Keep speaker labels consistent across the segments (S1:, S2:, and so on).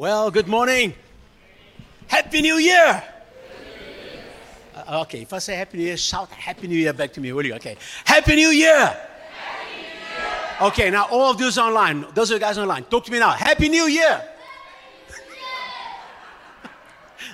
S1: Well, good morning. Happy New Year. Uh, okay, if I say Happy New Year, shout Happy New Year back to me, will you? Okay. Happy New Year. Okay, now all of those online, those are the guys online, talk to me now. Happy New Year.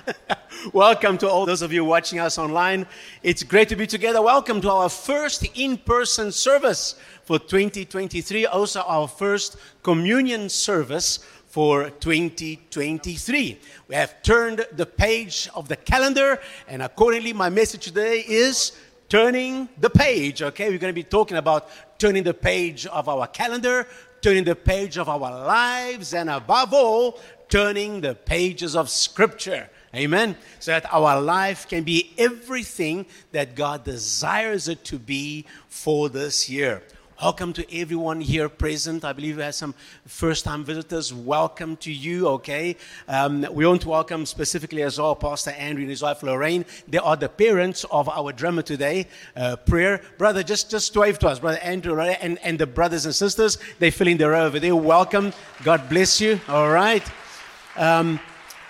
S1: Welcome to all those of you watching us online. It's great to be together. Welcome to our first in person service for 2023, also our first communion service for 2023. We have turned the page of the calendar, and accordingly, my message today is turning the page. Okay, we're going to be talking about turning the page of our calendar, turning the page of our lives, and above all, turning the pages of Scripture. Amen. So that our life can be everything that God desires it to be for this year. Welcome to everyone here present. I believe we have some first time visitors. Welcome to you, okay? Um, we want to welcome specifically as well Pastor Andrew and his wife Lorraine. They are the parents of our drummer today, uh, Prayer. Brother, just, just wave to us, Brother Andrew and, and the brothers and sisters. They fill in the row over there. Welcome. God bless you, all right? Um,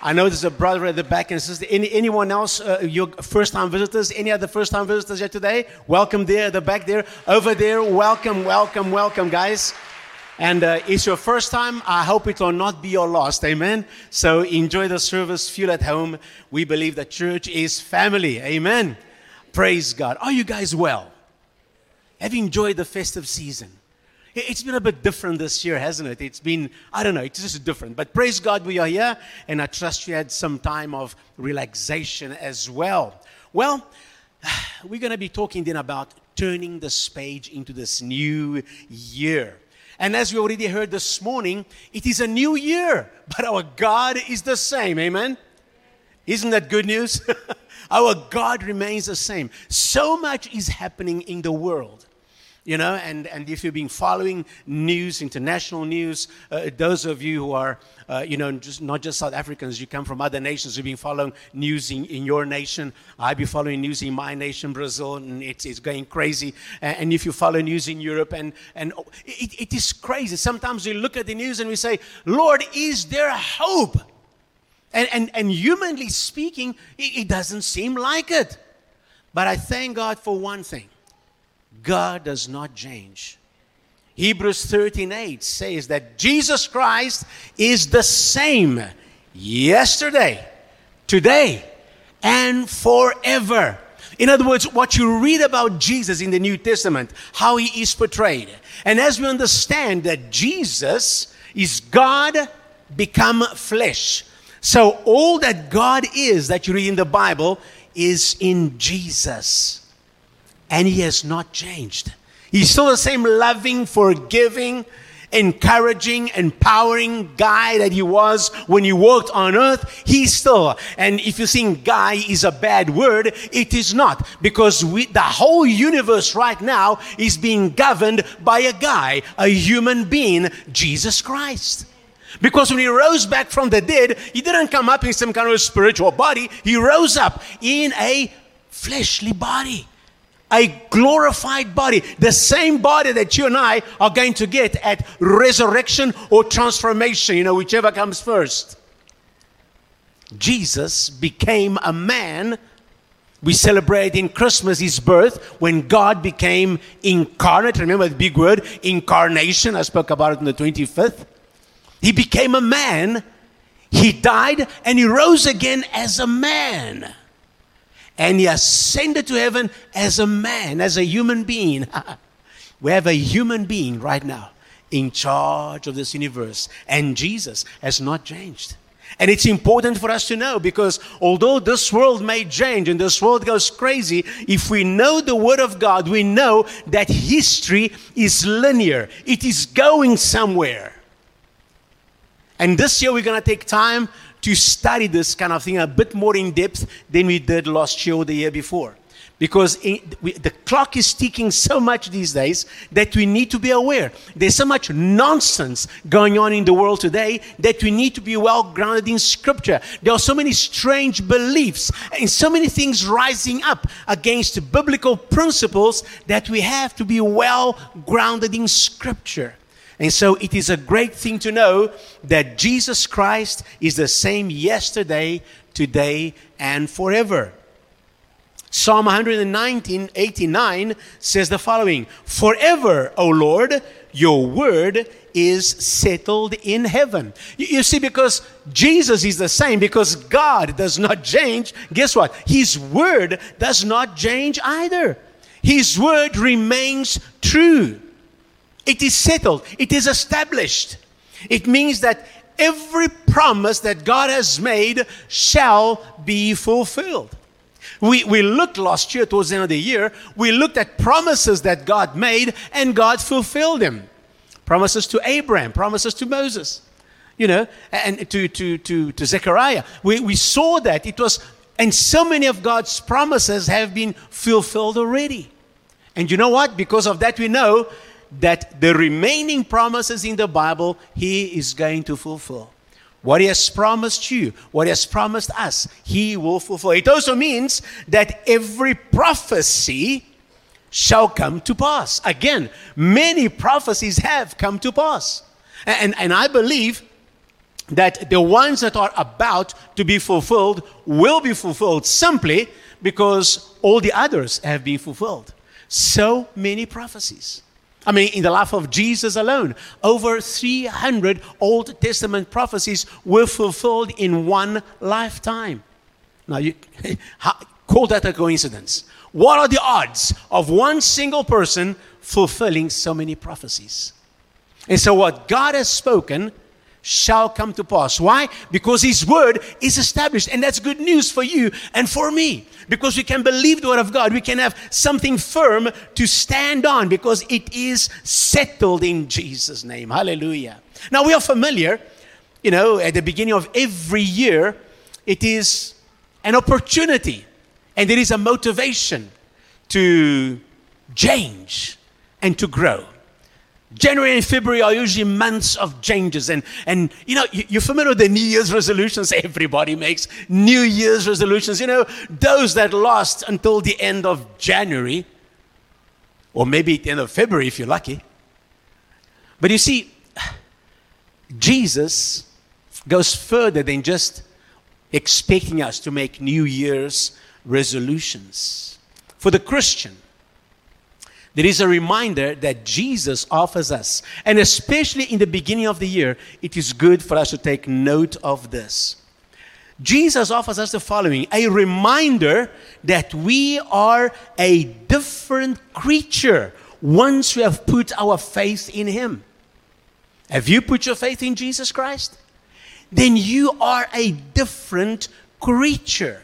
S1: I know there's a brother at the back and sister. Any, anyone else, uh, your first time visitors? Any other first time visitors here today? Welcome there at the back there. Over there, welcome, welcome, welcome, guys. And uh, it's your first time. I hope it will not be your last. Amen. So enjoy the service. Feel at home. We believe that church is family. Amen. Praise God. Are you guys well? Have you enjoyed the festive season? It's been a bit different this year, hasn't it? It's been, I don't know, it's just different. But praise God, we are here, and I trust you had some time of relaxation as well. Well, we're going to be talking then about turning this page into this new year. And as we already heard this morning, it is a new year, but our God is the same. Amen? Isn't that good news? our God remains the same. So much is happening in the world you know, and, and if you've been following news, international news, uh, those of you who are, uh, you know, just, not just South Africans, you come from other nations, you've been following news in, in your nation. I've been following news in my nation, Brazil, and it's, it's going crazy. And, and if you follow news in Europe, and, and it, it is crazy. Sometimes we look at the news and we say, Lord, is there hope? And, and, and humanly speaking, it, it doesn't seem like it. But I thank God for one thing God does not change. Hebrews 13:8 says that Jesus Christ is the same yesterday, today, and forever. In other words, what you read about Jesus in the New Testament, how he is portrayed. And as we understand that Jesus is God become flesh. So all that God is that you read in the Bible is in Jesus and he has not changed. He's still the same loving, forgiving, encouraging, empowering guy that he was when he walked on earth. He's still, and if you think guy is a bad word, it is not because we, the whole universe right now is being governed by a guy, a human being, Jesus Christ. Because when he rose back from the dead, he didn't come up in some kind of spiritual body. He rose up in a fleshly body a glorified body, the same body that you and I are going to get at resurrection or transformation, you know, whichever comes first. Jesus became a man. We celebrate in Christmas his birth when God became incarnate. Remember the big word, incarnation. I spoke about it on the 25th. He became a man. He died and he rose again as a man and he ascended to heaven as a man, as a human being. we have a human being right now in charge of this universe, and Jesus has not changed. And it's important for us to know because although this world may change and this world goes crazy, if we know the Word of God, we know that history is linear, it is going somewhere. And this year we're going to take time to study this kind of thing a bit more in depth than we did last year or the year before. Because we, the clock is ticking so much these days that we need to be aware. There's so much nonsense going on in the world today that we need to be well grounded in Scripture. There are so many strange beliefs and so many things rising up against biblical principles that we have to be well grounded in Scripture. And so it is a great thing to know that Jesus Christ is the same yesterday, today, and forever. Psalm 119, 89 says the following Forever, O Lord, your word is settled in heaven. You, you, see, because Jesus is the same, because God does not change, guess what? His word does not change either. His word remains true. It is settled, it is established. It means that every promise that God has made shall be fulfilled. We, we looked last year, towards the end of the year, we looked at promises that God made and God fulfilled them. Promises to Abraham, promises to Moses, you know, and to, to, to, to Zechariah. We, we saw that it was, and so many of God's promises have been fulfilled already. And you know what? Because of that, we know that the remaining promises in the Bible, He is going to fulfill. What he has promised you, what he has promised us, he will fulfill. It also means that every prophecy shall come to pass. Again, many prophecies have come to pass. And, and I believe that the ones that are about to be fulfilled will be fulfilled simply because all the others have been fulfilled. So many prophecies. I mean, in the life of Jesus alone, over 300 Old Testament prophecies were fulfilled in one lifetime. Now, you call that a coincidence. What are the odds of one single person fulfilling so many prophecies? And so, what God has spoken shall come to pass. Why? Because His word is established. And that's good news for you and for me. Because we can believe the word of God. We can have something firm to stand on because it is settled in Jesus' name. Hallelujah. Now we are familiar, you know, at the beginning of every year, it is an opportunity and there is a motivation to change and to grow. January and February are usually months of changes. And, and you know, you're familiar with the New Year's resolutions everybody makes. New Year's resolutions, you know, those that last until the end of January, or maybe the end of February if you're lucky. But you see, Jesus goes further than just expecting us to make New Year's resolutions. For the Christian, there is a reminder that Jesus offers us. And especially in the beginning of the year, it is good for us to take note of this. Jesus offers us the following a reminder that we are a different creature once we have put our faith in Him. Have you put your faith in Jesus Christ? Then you are a different creature.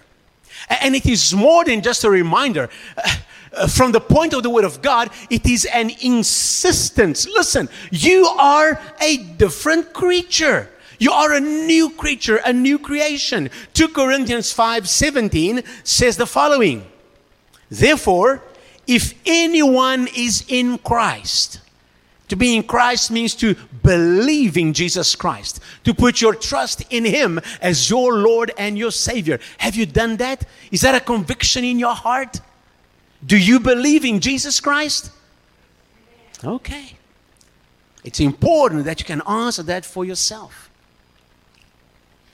S1: And it is more than just a reminder. Uh, Uh, from the point of the Word of God, it is an insistence. Listen, you are a different creature. You are a new creature, a new creation. 2 Corinthians 5 17 says the following Therefore, if anyone is in Christ, to be in Christ means to believe in Jesus Christ, to put your trust in Him as your Lord and your Savior. Have you done that? Is that a conviction in your heart? Do you believe in Jesus Christ? Okay. It's important that you can answer that for yourself.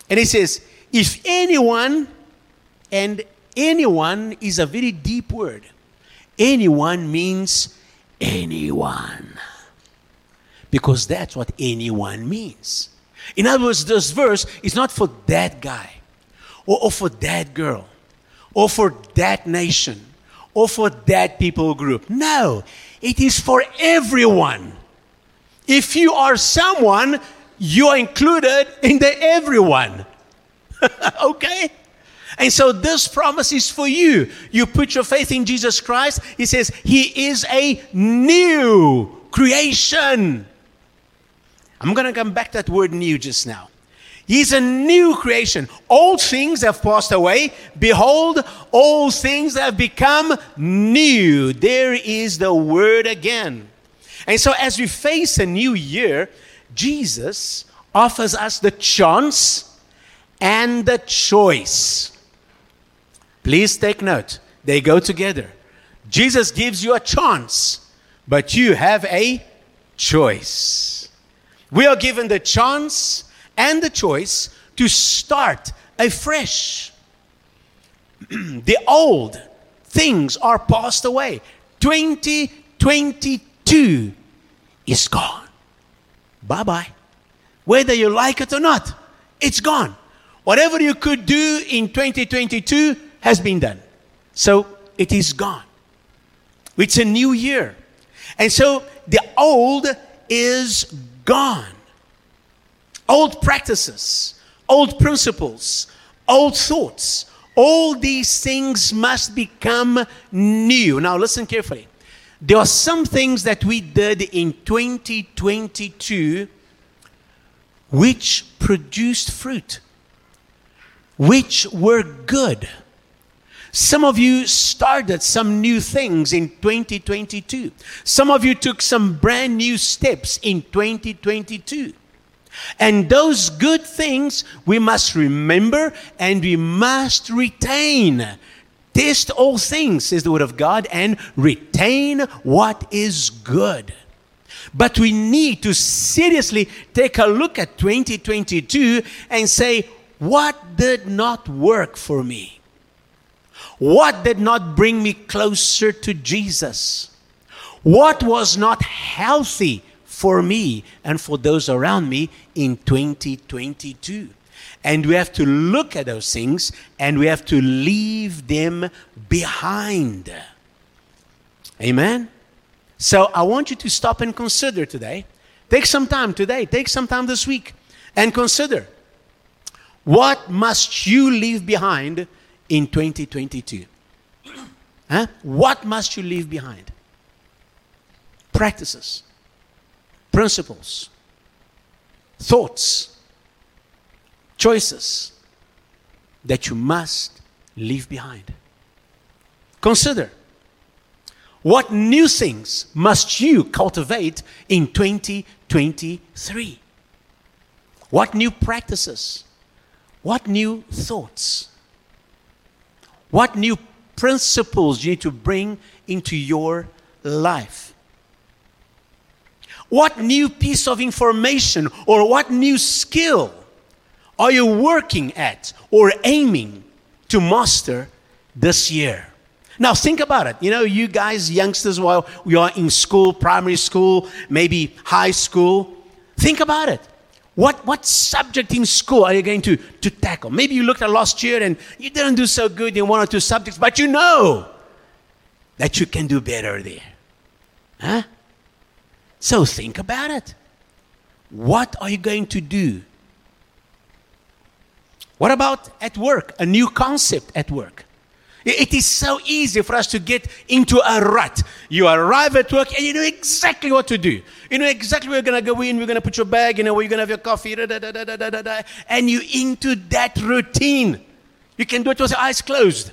S1: And he says, if anyone, and anyone is a very deep word, anyone means anyone. Because that's what anyone means. In other words, this verse is not for that guy, or, or for that girl, or for that nation or for that people group. No, it is for everyone. If you are someone, you are included in the everyone. okay? And so this promise is for you. You put your faith in Jesus Christ. He says, He is a new creation. I'm going to come back that word new just now. He's a new creation. Old things have passed away. Behold, all things have become new. There is the word again. And so, as we face a new year, Jesus offers us the chance and the choice. Please take note, they go together. Jesus gives you a chance, but you have a choice. We are given the chance and the choice to start afresh. the old things are passed away. 2022 is gone. Bye bye. Whether you like it or not, it's gone. Whatever you could do in 2022 has been done. So it is gone. It's a new year. And so the old is gone. Old practices, old principles, old thoughts, all these things must become new. Now, listen carefully. There are some things that we did in 2022 which produced fruit, which were good. Some of you started some new things in 2022. Some of you took some brand new steps in 2022. And those good things we must remember and we must retain. Test all things, says the Word of God, and retain what is good. But we need to seriously take a look at 2022 and say, what did not work for me? What did not bring me closer to Jesus? What was not healthy for me and for those around me in 2022. And we have to look at those things and we have to leave them behind. Amen? So I want you to stop and consider today. Take some time today, take some time this week, and consider what must you leave behind in 2022? Huh? What must you leave behind? Practices principles, thoughts, choices that you must leave behind. Consider what new things must you cultivate in 2023? What new practices? What new thoughts? What new principles you need to bring into your life? What new piece of information or what new skill are you working at or aiming to master this year? Now, think about it. You know, you guys, youngsters, while we are in school, primary school, maybe high school, think about it. What, what subject in school are you going to, to tackle? Maybe you looked at last year and you didn't do so good in one or two subjects, but you know that you can do better there. Huh? So think about it. What are you going to do? What about at work? A new concept at work. It is so easy for us to get into a rut. You arrive at work and you know exactly what to do. You know exactly where you're going to go in, we're going to put your bag, you know where you're going to have your coffee, da, da, da, and you're into that routine. You can do it with your eyes closed.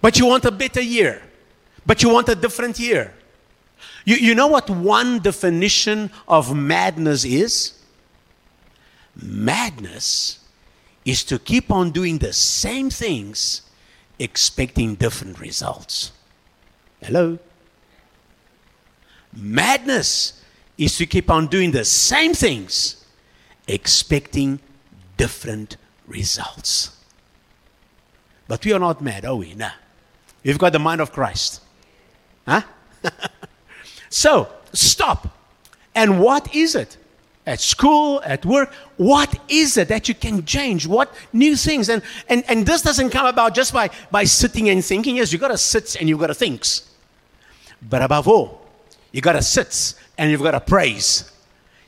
S1: But you want a better year. But you want a different year. You, you know what one definition of madness is? Madness is to keep on doing the same things expecting different results. Hello? Madness is to keep on doing the same things expecting different results. But we are not mad, are we? Nah. We've got the mind of Christ. Huh? So stop. And what is it? At school, at work, what is it that you can change? What new things? And, and, and this doesn't come about just by, by sitting and thinking. Yes, you got to sit and you've got to think. But above all, you got to sit and you've got to praise.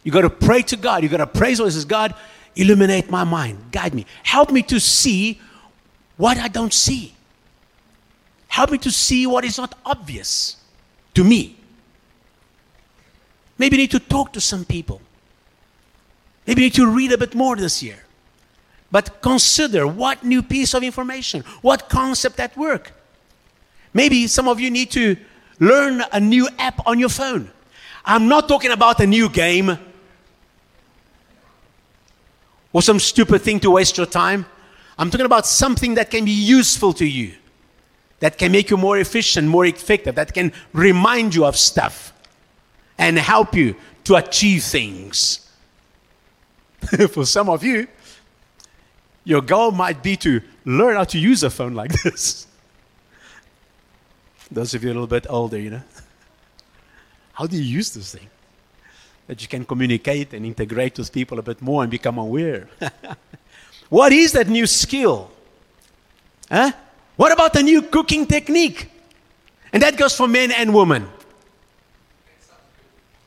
S1: You got to pray to God. You got to praise what says, God, illuminate my mind, guide me, help me to see what I don't see. Help me to see what is not obvious to me. Maybe you need to talk to some people. Maybe you need to read a bit more this year. But consider what new piece of information, what concept at work. Maybe some of you need to learn a new app on your phone. I'm not talking about a new game or some stupid thing to waste your time. I'm talking about something that can be useful to you, that can make you more efficient, more effective, that can remind you of stuff. And help you to achieve things. For some of you, your goal might be to learn how to use a phone like this. Those of you a little bit older, you know. How do you use this thing? That you can communicate and integrate with people a bit more and become aware. what is that new skill? Huh? What about the new cooking technique? And that goes for men and women.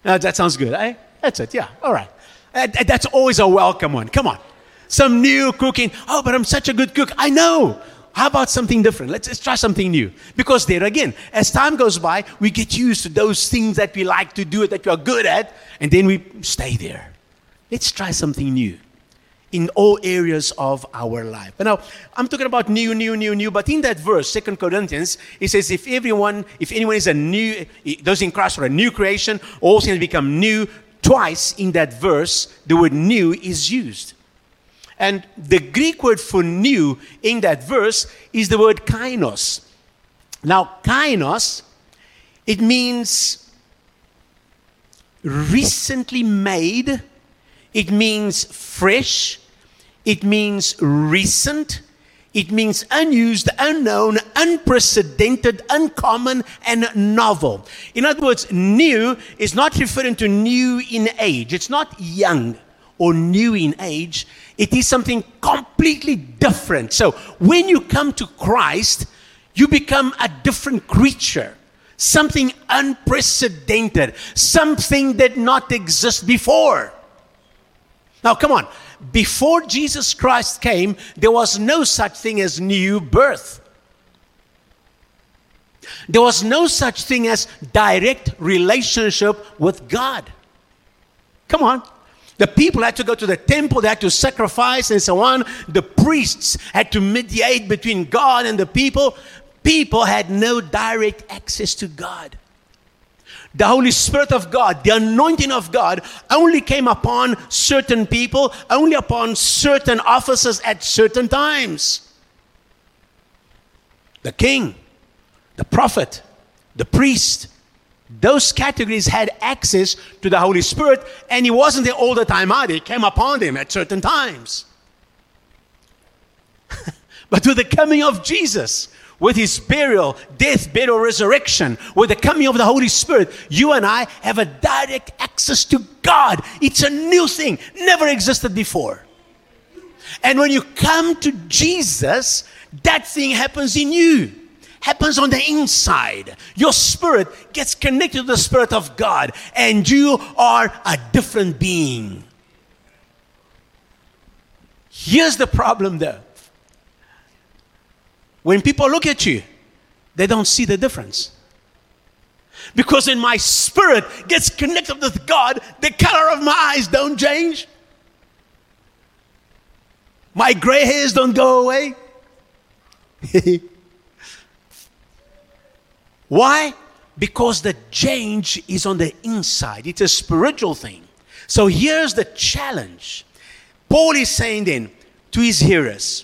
S1: Uh, that sounds good. Eh? That's it, yeah. All right. Uh, that's always a welcome one. Come on. Some new cooking. Oh, but I'm such a good cook. I know. How about something different? Let's, let's try something new. Because there again, as time goes by, we get used to those things that we like to do, that we are good at, and then we stay there. Let's try something new in all areas of our life. But now, I'm talking about new, new, new, new. But in that verse, Second Corinthians, it says, if everyone, if anyone is a new, those in Christ are a new creation, all things become new. Twice in that verse, the word new is used. And the Greek word for new in that verse is the word kainos. Now, kainos, it means recently made it means fresh. It means recent. It means unused, unknown, unprecedented, uncommon, and novel. In other words, new is not referring to new in age. It's not young or new in age. It is something completely different. So when you come to Christ, you become a different creature. Something unprecedented. Something that not exist before. Now, come on. Before Jesus Christ came, there was no such thing as new birth. There was no such thing as direct relationship with God. Come on. The people had to go to the temple, they had to sacrifice and so on. The priests had to mediate between God and the people. People had no direct access to God the Holy Spirit of God, the anointing of God, only came upon certain people, only upon certain officers at certain times. The king, the prophet, the priest, those categories had access to the Holy Spirit, and he wasn't there all the time ah, either. It came upon them at certain times. but with the coming of Jesus, with his burial, death, burial, resurrection, with the coming of the Holy Spirit, you and I have a direct access to God. It's a new thing, never existed before. And when you come to Jesus, that thing happens in you, happens on the inside. Your spirit gets connected to the Spirit of God, and you are a different being. Here's the problem though when people look at you, they don't see the difference. Because in my spirit gets connected with God, the color of my eyes don't change. My gray hairs don't go away. Why? Because the change is on the inside. It's a spiritual thing. So here's the challenge. Paul is saying then to his hearers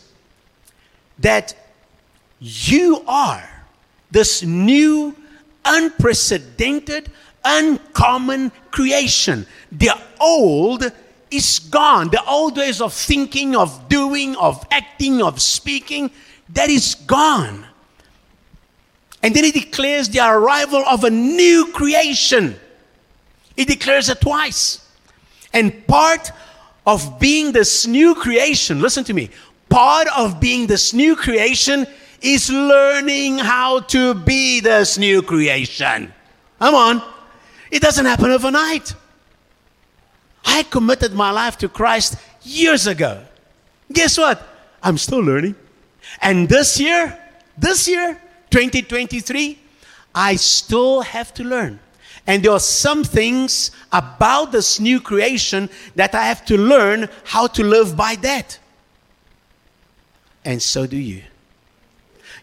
S1: that you are this new, unprecedented, uncommon creation. The old is gone. The old ways of thinking, of doing, of acting, of speaking, that is gone. And then he declares the arrival of a new creation. He declares it twice. And part of being this new creation, listen to me, part of being this new creation is learning how to be this new creation. Come on. It doesn't happen overnight. I committed my life to Christ years ago. Guess what? I'm still learning. And this year, this year, 2023, I still have to learn. And there are some things about this new creation that I have to learn how to live by that. And so do you.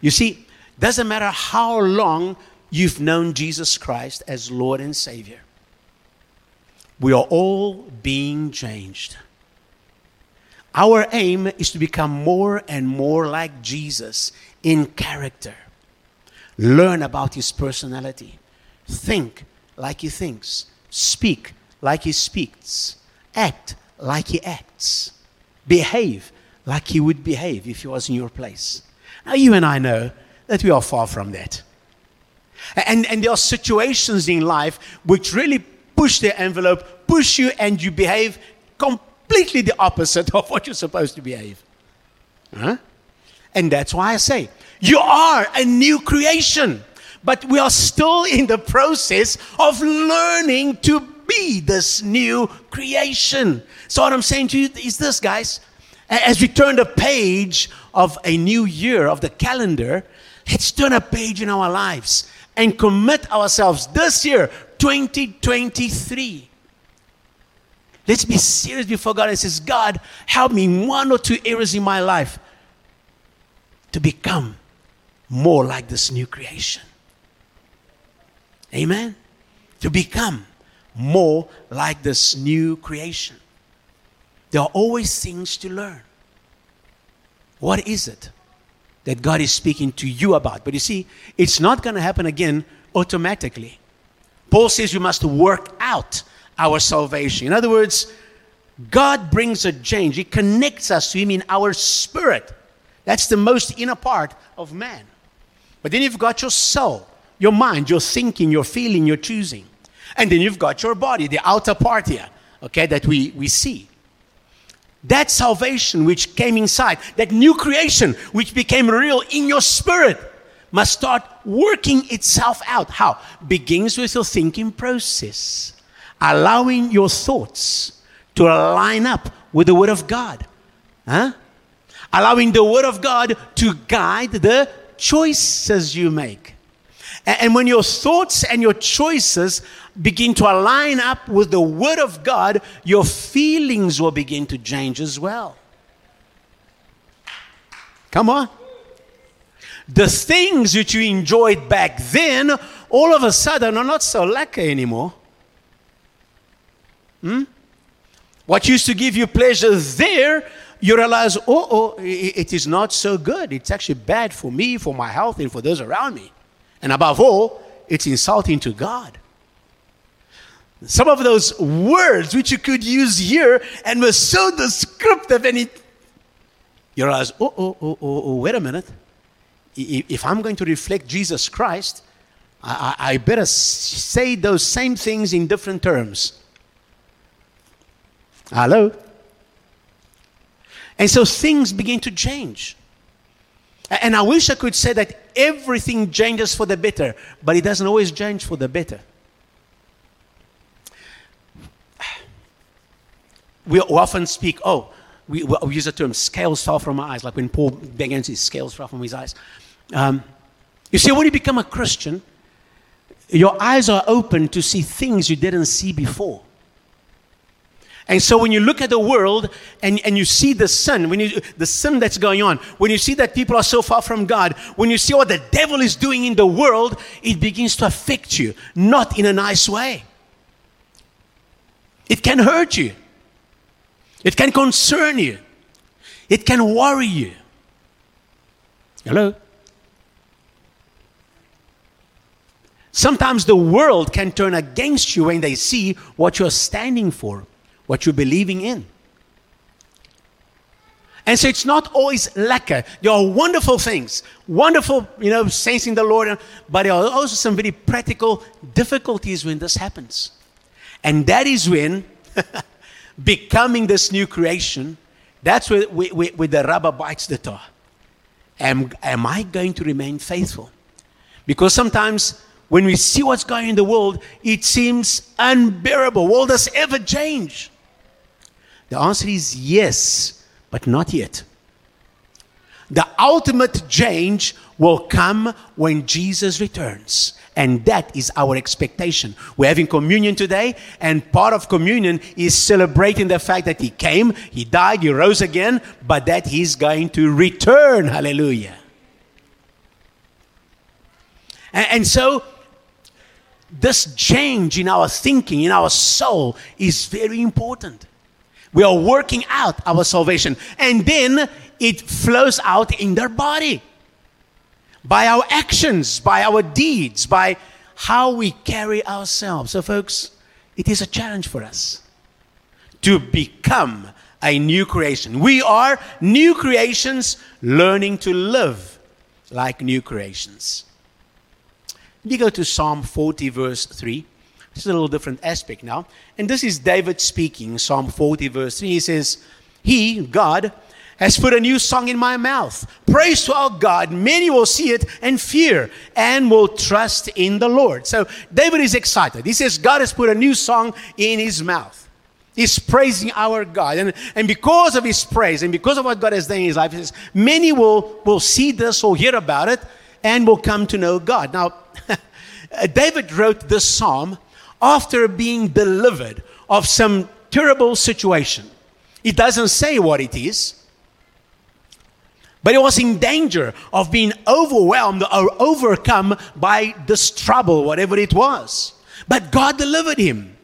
S1: You see, doesn't matter how long you've known Jesus Christ as Lord and Savior. We are all being changed. Our aim is to become more and more like Jesus in character. Learn about his personality. Think like he thinks. speak like he speaks, act like he acts, behave like he would behave if he was in your place. Now, you and I know that we are far from that. And, and there are situations in life which really push the envelope, push you, and you behave completely the opposite of what you're supposed to behave. Huh? And that's why I say, you are a new creation. But we are still in the process of learning to be this new creation. So, what I'm saying to you is this, guys. As we turn the page of a new year of the calendar, let's turn a page in our lives and commit ourselves this year, 2023. Let's be serious before God and says, God, help me in one or two areas in my life to become more like this new creation. Amen. To become more like this new creation. There are always things to learn. What is it that God is speaking to you about? But you see, it's not going to happen again automatically. Paul says you must work out our salvation. In other words, God brings a change, He connects us to Him in our spirit. That's the most inner part of man. But then you've got your soul, your mind, your thinking, your feeling, your choosing. And then you've got your body, the outer part here, okay, that we, we see. That salvation which came inside, that new creation which became real in your spirit, must start working itself out. How? Begins with your thinking process, allowing your thoughts to line up with the Word of God. Huh? Allowing the Word of God to guide the choices you make. And when your thoughts and your choices begin to align up with the Word of God, your feelings will begin to change as well. Come on. The things that you enjoyed back then, all of a sudden, are not so lucky anymore. Hmm? What used to give you pleasure there, you realize, oh, oh, it is not so good. It's actually bad for me, for my health, and for those around me. And above all, it's insulting to God. Some of those words which you could use here and were so descriptive, and it, you realize, oh, oh, oh, oh, oh, oh, wait a minute. If I'm going to reflect Jesus Christ, I, I better say those same things in different terms. Hello? And so things begin to change. And I wish I could say that everything changes for the better, but it doesn't always change for the better. We often speak, oh, we, we use the term scales fell from my eyes, like when Paul began his scales fell from his eyes. Um, you see, when you become a Christian, your eyes are open to see things you didn't see before. And so when you look at the world and, and you see the sin, when you the sin that's going on, when you see that people are so far from God, when you see what the devil is doing in the world, it begins to affect you, not in a nice way. It can hurt you. It can concern you. It can worry you. Hello? Sometimes the world can turn against you when they see what you're standing for what you're believing in. And so it's not always lekker. There are wonderful things, wonderful, you know, sensing the Lord, but there are also some very practical difficulties when this happens. And that is when becoming this new creation, that's where, where, where the rubber bites the toe. Am, am I going to remain faithful? Because sometimes when we see what's going on in the world, it seems unbearable. Will this ever change? The answer is yes, but not yet. The ultimate change will come when Jesus returns. And that is our expectation. We're having communion today, and part of communion is celebrating the fact that He came, He died, He rose again, but that He's going to return. Hallelujah. And, and so, this change in our thinking, in our soul, is very important. We are working out our salvation. And then it flows out in their body by our actions, by our deeds, by how we carry ourselves. So, folks, it is a challenge for us to become a new creation. We are new creations learning to live like new creations. We go to Psalm 40, verse 3. This is a little different aspect now. And this is David speaking, Psalm 40, verse 3. He says, He, God, has put a new song in my mouth. Praise to our God. Many will see it and fear and will trust in the Lord. So David is excited. He says, God has put a new song in his mouth. He's praising our God. And, and because of his praise and because of what God has done in his life, he says, many will, will see this or hear about it and will come to know God. Now, David wrote this psalm after being delivered of some terrible situation. It doesn't say what it is, but he was in danger of being overwhelmed or overcome by this trouble, whatever it was. But God delivered him.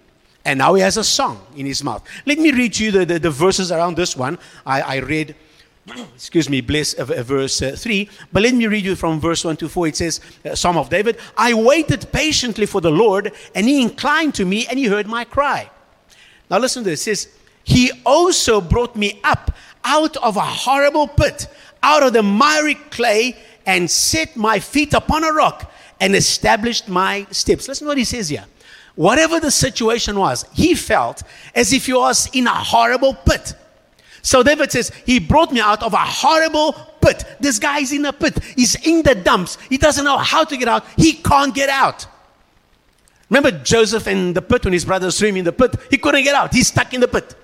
S1: And now he has a song in his mouth. Let me read you the, the, the verses around this one. I, I read, excuse me, bless uh, verse uh, 3. But let me read you from verse 1 to 4. It says, uh, Psalm of David, I waited patiently for the Lord, and he inclined to me, and he heard my cry. Now listen to this. It says, He also brought me up out of a horrible pit, out of the miry clay, and set my feet upon a rock, and established my steps. Listen to what he says here whatever the situation was, he felt as if he was in a horrible pit. So David says, He brought me out of a horrible pit. This guy's in a pit. He's in the dumps. He doesn't know how to get out. He can't get out. Remember Joseph in the pit when his brothers threw him in the pit? He couldn't get out. He's stuck in the pit.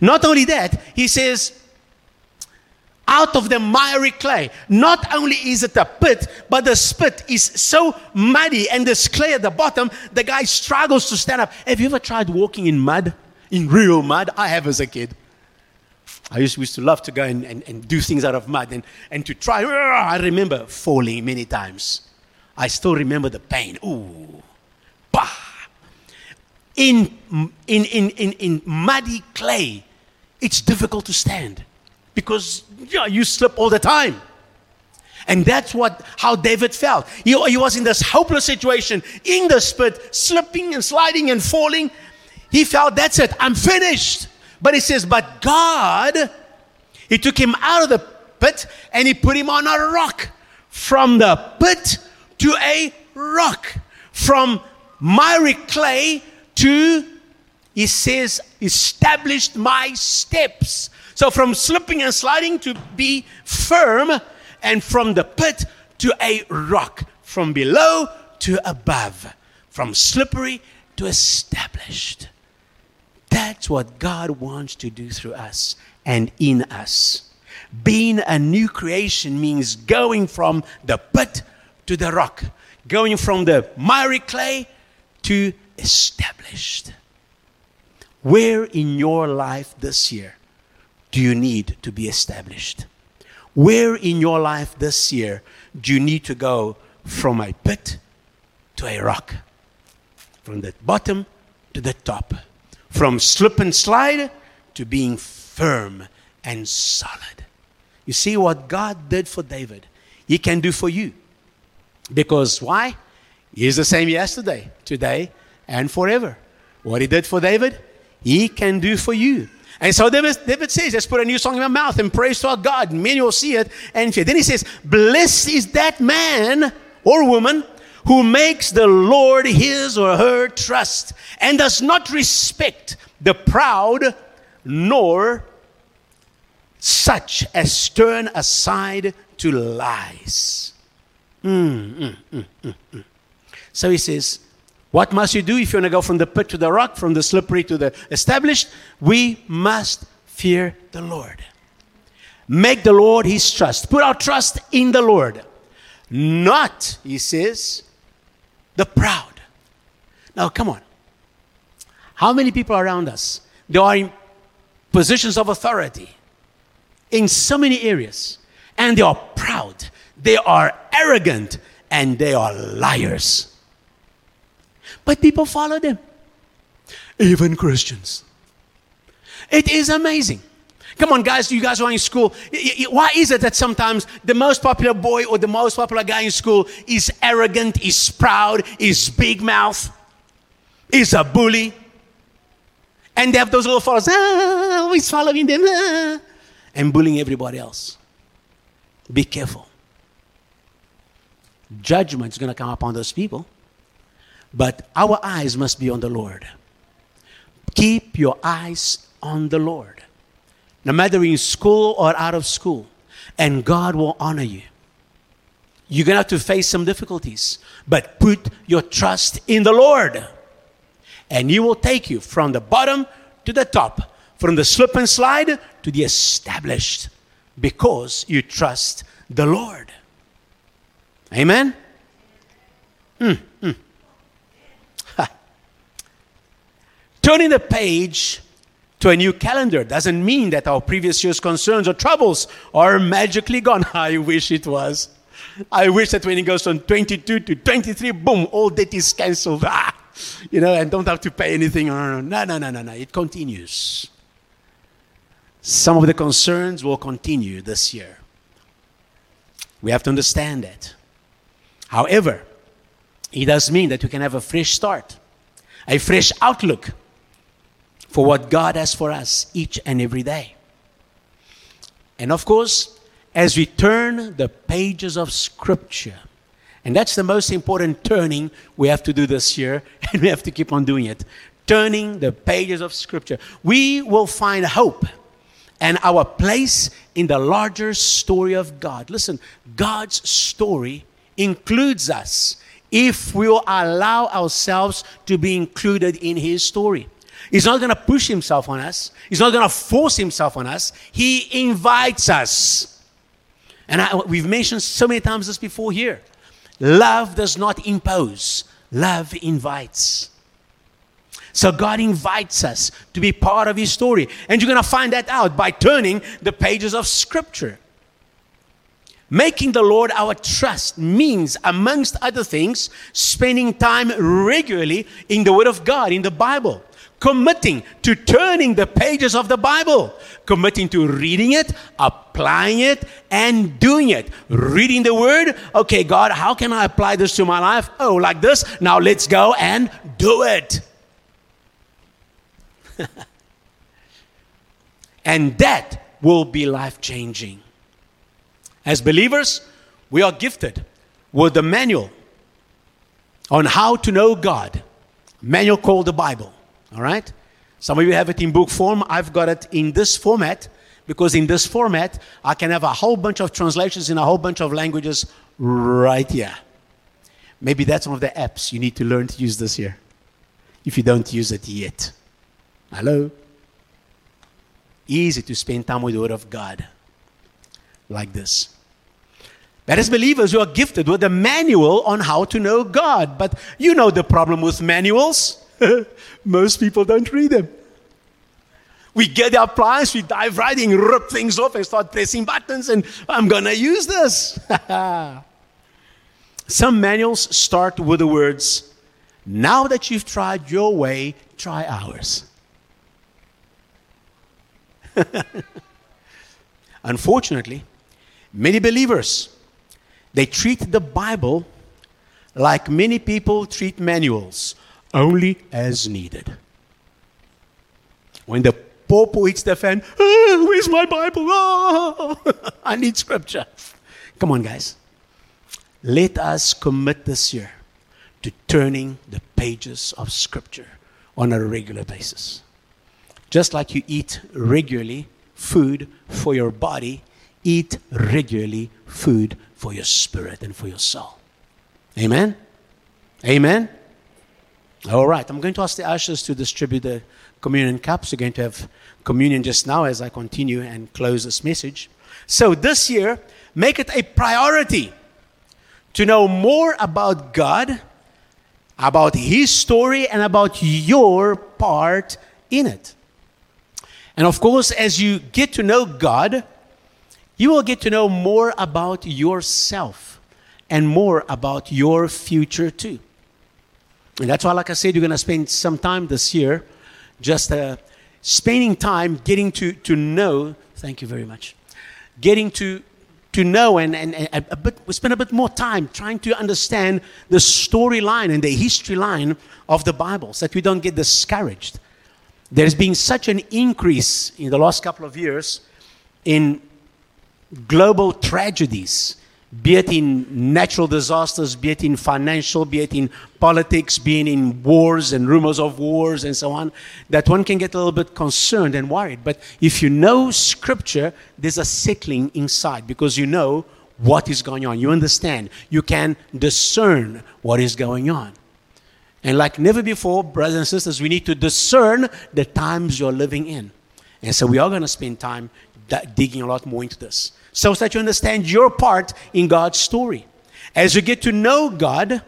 S1: Not only that, he says, out of the miry clay. Not only is it a pit, but the spit is so muddy and there's clay at the bottom, the guy struggles to stand up. Have you ever tried walking in mud? In real mud? I have as a kid. I used, used to love to go and, and, and do things out of mud and, and to try. I remember falling many times. I still remember the pain. Ooh. Bah. In, in, in, in, in muddy clay, it's difficult to stand because yeah, you slip all the time. And that's what how David felt. He, he was in this hopeless situation, in the pit, slipping and sliding and falling. He felt, that's it, I'm finished. But he says, but God, he took him out of the pit and he put him on a rock. From the pit to a rock. From miry clay to, he says, established my steps. So from slipping and sliding to be firm, and from the pit to a rock, from below to above, from slippery to established. That's what God wants to do through us and in us. Being a new creation means going from the pit to the rock, going from the miry clay to established. Where in your life this year do you need to be established? Where in your life this year do you need to go from a pit to a rock? From the bottom to the top. From slip and slide to being firm and solid. You see what God did for David, He can do for you. Because why? He is the same yesterday, today, and forever. What He did for David, He can do for you. And so David, David says, let's put a new song in my mouth and praise to our God. Many will see it and fear. Then he says, blessed is that man or woman who makes the Lord his or her trust and does not respect the proud nor such as turn aside to lies. Mm, mm, mm, so he says, what must you do if you want to go from the pit to the rock, from the slippery to the established? We must fear the Lord. Make the Lord his trust. Put our trust in the Lord. Not, he says, the proud. Now, come on. How many people around us? They are in positions of authority in so many areas, and they are proud, they are arrogant, and they are liars. But people follow them, even Christians. It is amazing. Come on, guys, you guys are in school. Why is it that sometimes the most popular boy or the most popular guy in school is arrogant, is proud, is big mouth, is a bully? And they have those little followers, ah, always following them, ah, and bullying everybody else. Be careful. Judgment is going to come upon those people. But our eyes must be on the Lord. Keep your eyes on the Lord. No matter in school or out of school, and God will honor you. You're going to have to face some difficulties, but put your trust in the Lord. And He will take you from the bottom to the top, from the slip and slide to the established, because you trust the Lord. Amen? Hmm. hmm. Turning the page to a new calendar doesn't mean that our previous year's concerns or troubles are magically gone. I wish it was. I wish that when it goes from 22 to 23, boom, all debt is cancelled. Ah, you know, and don't have to pay anything. No, no, no, no, no. It continues. Some of the concerns will continue this year. We have to understand that. However, it does mean that we can have a fresh start, a fresh outlook for what God has for us each and every day. And of course, as we turn the pages of Scripture, and that's the most important turning we have to do this year, and we have to keep on doing it. Turning the pages of Scripture, we will find hope and our place in the larger story of God. Listen, God's story includes us if we will allow ourselves to be included in His story. He's not going to push himself on us. He's not going to force himself on us. He invites us. And I, we've mentioned so many times this before here. Love does not impose, love invites. So God invites us to be part of His story. And you're going to find that out by turning the pages of Scripture. Making the Lord our trust means, amongst other things, spending time regularly in the Word of God, in the Bible committing to turning the pages of the Bible, committing to reading it, applying it, and doing it. Reading the Word, okay, God, how can I apply this to my life? Oh, like this. Now let's go and do it. and that will be life changing. As believers, we are gifted with the manual on how to know God, manual called the Bible. All right? Some of you have it in book form. I've got it in this format because in this format, I can have a whole bunch of translations in a whole bunch of languages right here. Maybe that's one of the apps you need to learn to use this year if you don't use it yet. Hello? Easy to spend time with the Word of God like this. But as believers, we are gifted with a manual on how to know God. But you know the problem with manuals. Most people don't read them. We get our appliance, we dive right in, rip things off, and start pressing buttons, and I'm going to use this. Some manuals start with the words, Now that you've tried your way, try ours. Unfortunately, many believers they treat the Bible like many people treat manuals only as needed. When the Pope hits the fan, ah, oh, where's my Bible? Oh, I need scripture. Come on, guys. Let us commit this year to turning the pages of scripture on a regular basis. Just like you eat regularly food for your body, eat regularly food for your spirit and for your soul. Amen? Amen? All right, I'm going to ask the ushers to distribute the communion cups. We're going to have communion just now as I continue and close this message. So this year, make it a priority to know more about God, about His story, and about your part in it. And of course, as you get to know God, you will get to know more about yourself and more about your future too. And that's why, like I said, you're going to spend some time this year just uh, spending time getting to, to know. Thank you very much. Getting to, to know and, and, and a bit, we spend a bit more time trying to understand the storyline and the history line of the Bible so that we don't get discouraged. there's been such an increase in the last couple of years in global tragedies, be it in natural disasters, be it in financial, be it in politics, being in wars and rumors of wars and so on, that one can get a little bit concerned and worried. But if you know Scripture, there's a settling inside because you know what is going on. You understand. You can discern what is going on. And like never before, brothers and sisters, we need to discern the times you're living in. And so we are going to spend time digging a lot more into this so that you understand your part in God's story. As you get to know God,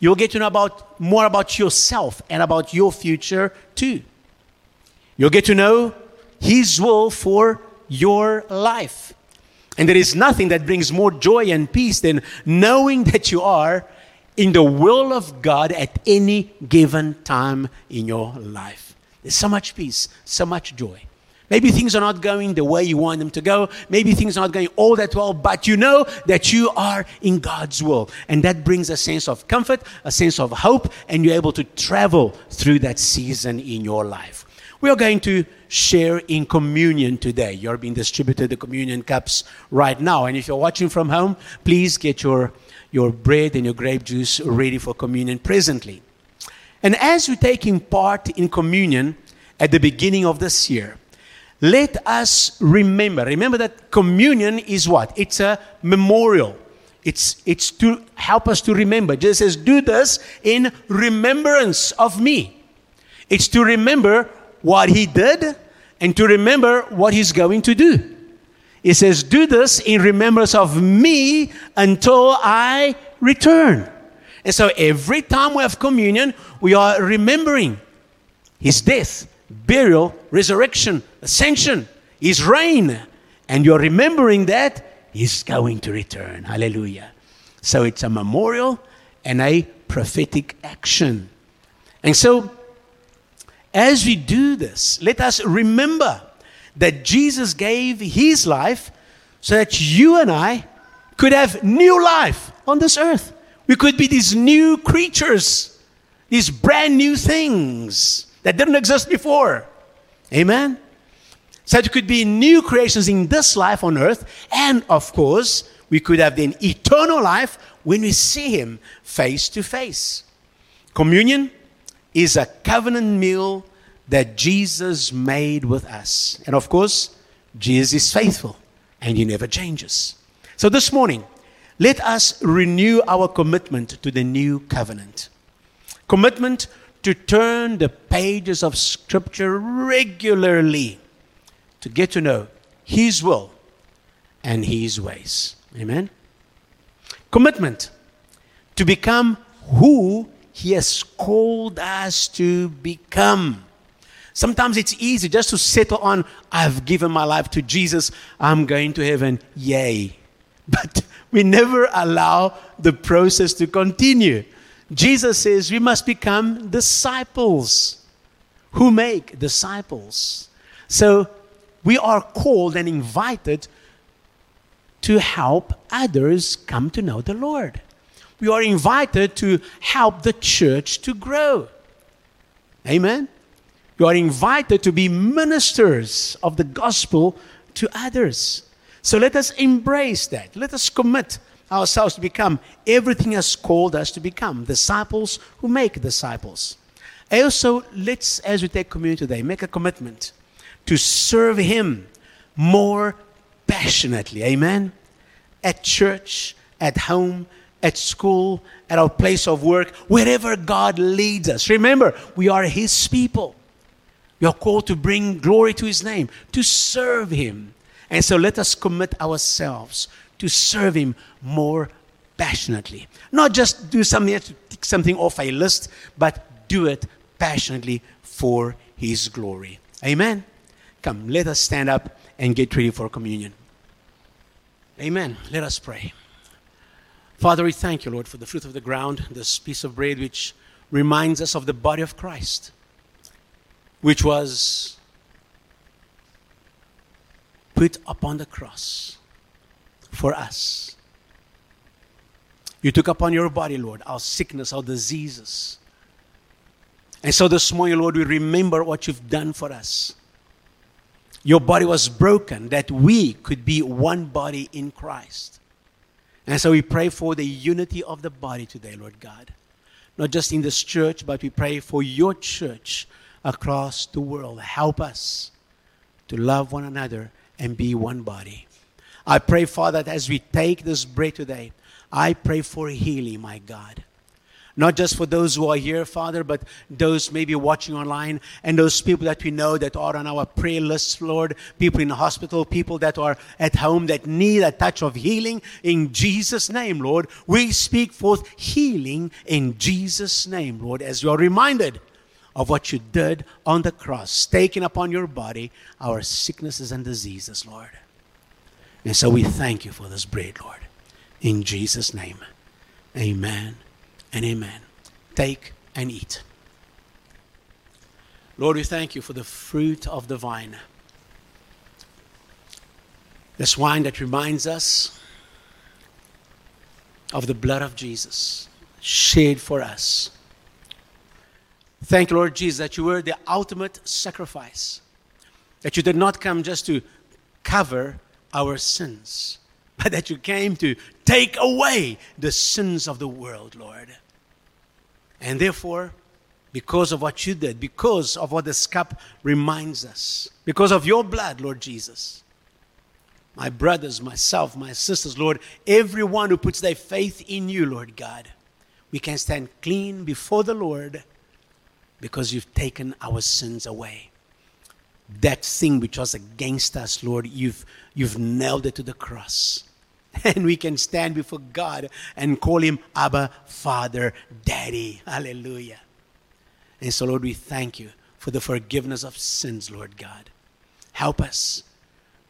S1: you'll get to know about more about yourself and about your future too. You'll get to know His will for your life. And there is nothing that brings more joy and peace than knowing that you are in the will of God at any given time in your life. There's so much peace, so much joy. Maybe things are not going the way you want them to go. Maybe things are not going all that well, but you know that you are in God's will. And that brings a sense of comfort, a sense of hope, and you're able to travel through that season in your life. We are going to share in communion today. You're being distributed the communion cups right now. And if you're watching from home, please get your, your bread and your grape juice ready for communion presently. And as you're taking part in communion at the beginning of this year, let us remember. Remember that communion is what? It's a memorial. It's, it's to help us to remember. Jesus says, Do this in remembrance of me. It's to remember what he did and to remember what he's going to do. He says, Do this in remembrance of me until I return. And so every time we have communion, we are remembering his death burial, resurrection, ascension, his reign. And you're remembering that he's going to return. Hallelujah. So it's a memorial and a prophetic action. And so, as we do this, let us remember that Jesus gave his life so that you and I could have new life on this earth. We could be these new creatures, these brand new things that didn't exist before. Amen? So it could be new creations in this life on earth, and of course, we could have then eternal life when we see Him face to face. Communion is a covenant meal that Jesus made with us. And of course, Jesus is faithful and He never changes. So this morning, let us renew our commitment to the new covenant. Commitment to turn the pages of Scripture regularly to get to know His will and His ways. Amen? Commitment to become who He has called us to become. Sometimes it's easy just to settle on, I've given my life to Jesus, I'm going to heaven, yay. But we never allow the process to continue. Jesus says we must become disciples who make disciples. So we are called and invited to help others come to know the Lord. We are invited to help the church to grow. Amen. You are invited to be ministers of the gospel to others. So let us embrace that. Let us commit ourselves to become everything has called us to become disciples who make disciples. Also, let's, as we take communion today, make a commitment to serve Him more passionately. Amen? At church, at home, at school, at our place of work, wherever God leads us. Remember, we are His people. We are called to bring glory to His name, to serve Him. And so let us commit ourselves to serve Him more passionately. Not just do something to tick something off a list, but do it passionately for His glory. Amen. Come, let us stand up and get ready for communion. Amen. Let us pray. Father, we thank you, Lord, for the fruit of the ground, this piece of bread which reminds us of the body of Christ, which was put upon the cross for us. You took upon your body, Lord, our sickness, our diseases. And so this morning, Lord, we remember what you've done for us. Your body was broken that we could be one body in Christ. And so we pray for the unity of the body today, Lord God. Not just in this church, but we pray for your church across the world. Help us to love one another and be one body. I pray, Father, that as we take this bread today, I pray for healing, my God. Not just for those who are here, Father, but those maybe watching online and those people that we know that are on our prayer list, Lord. People in the hospital, people that are at home that need a touch of healing in Jesus' name, Lord. We speak forth healing in Jesus' name, Lord, as you are reminded of what you did on the cross, taking upon your body our sicknesses and diseases, Lord. And so we thank you for this bread, Lord. In Jesus' name, amen and amen. Take and eat. Lord, we thank you for the fruit of the vine. This wine that reminds us of the blood of Jesus shed for us. Thank you, Lord Jesus, that you were the ultimate sacrifice, that you did not come just to cover our sins, but that you came to take away the sins of the world, Lord. And therefore, because of what you did, because of what this cup reminds us, because of your blood, Lord Jesus, my brothers, myself, my sisters, Lord, everyone who puts their faith in you, Lord God, we can stand clean before the Lord because you've taken our sins away. That thing which was against us, Lord, you've, you've nailed it to the cross. and we can stand before God and call him Abba, Father, Daddy. Hallelujah. And so, Lord, we thank you for the forgiveness of sins, Lord God. Help us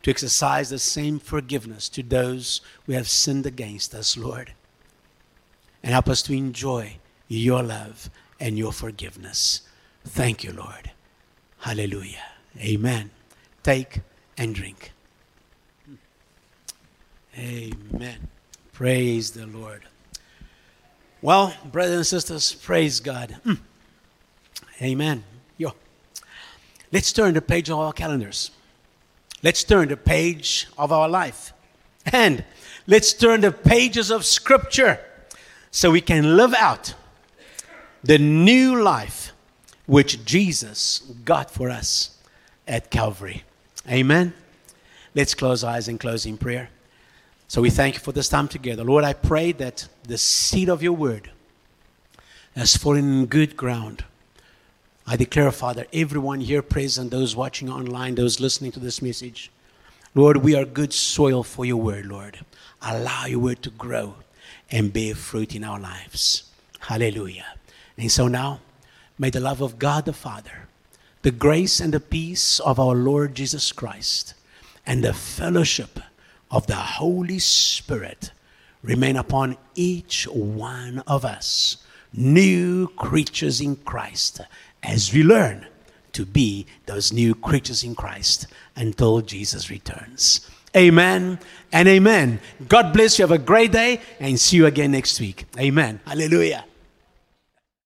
S1: to exercise the same forgiveness to those who have sinned against us, Lord. And help us to enjoy your love and your forgiveness. Thank you, Lord. Hallelujah. Amen. Take and drink. Amen. Praise the Lord. Well, brothers and sisters, praise God. Mm. Amen. Yo. Let's turn the page of our calendars. Let's turn the page of our life. And let's turn the pages of Scripture so we can live out the new life which Jesus got for us at Calvary. Amen. Let's close eyes and close in prayer. So we thank you for this time together. Lord, I pray that the seed of your word has fallen in good ground. I declare, Father, everyone here present, those watching online, those listening to this message, Lord, we are good soil for your word, Lord. Allow your word to grow and bear fruit in our lives. Hallelujah. And so now, may the love of God the Father, the grace and the peace of our Lord Jesus Christ, and the fellowship of the Holy Spirit remain upon each one of us, new creatures in Christ, as we learn to be those new creatures in Christ until Jesus returns. Amen and amen. God bless you. Have a great day and see you again next week. Amen. Hallelujah.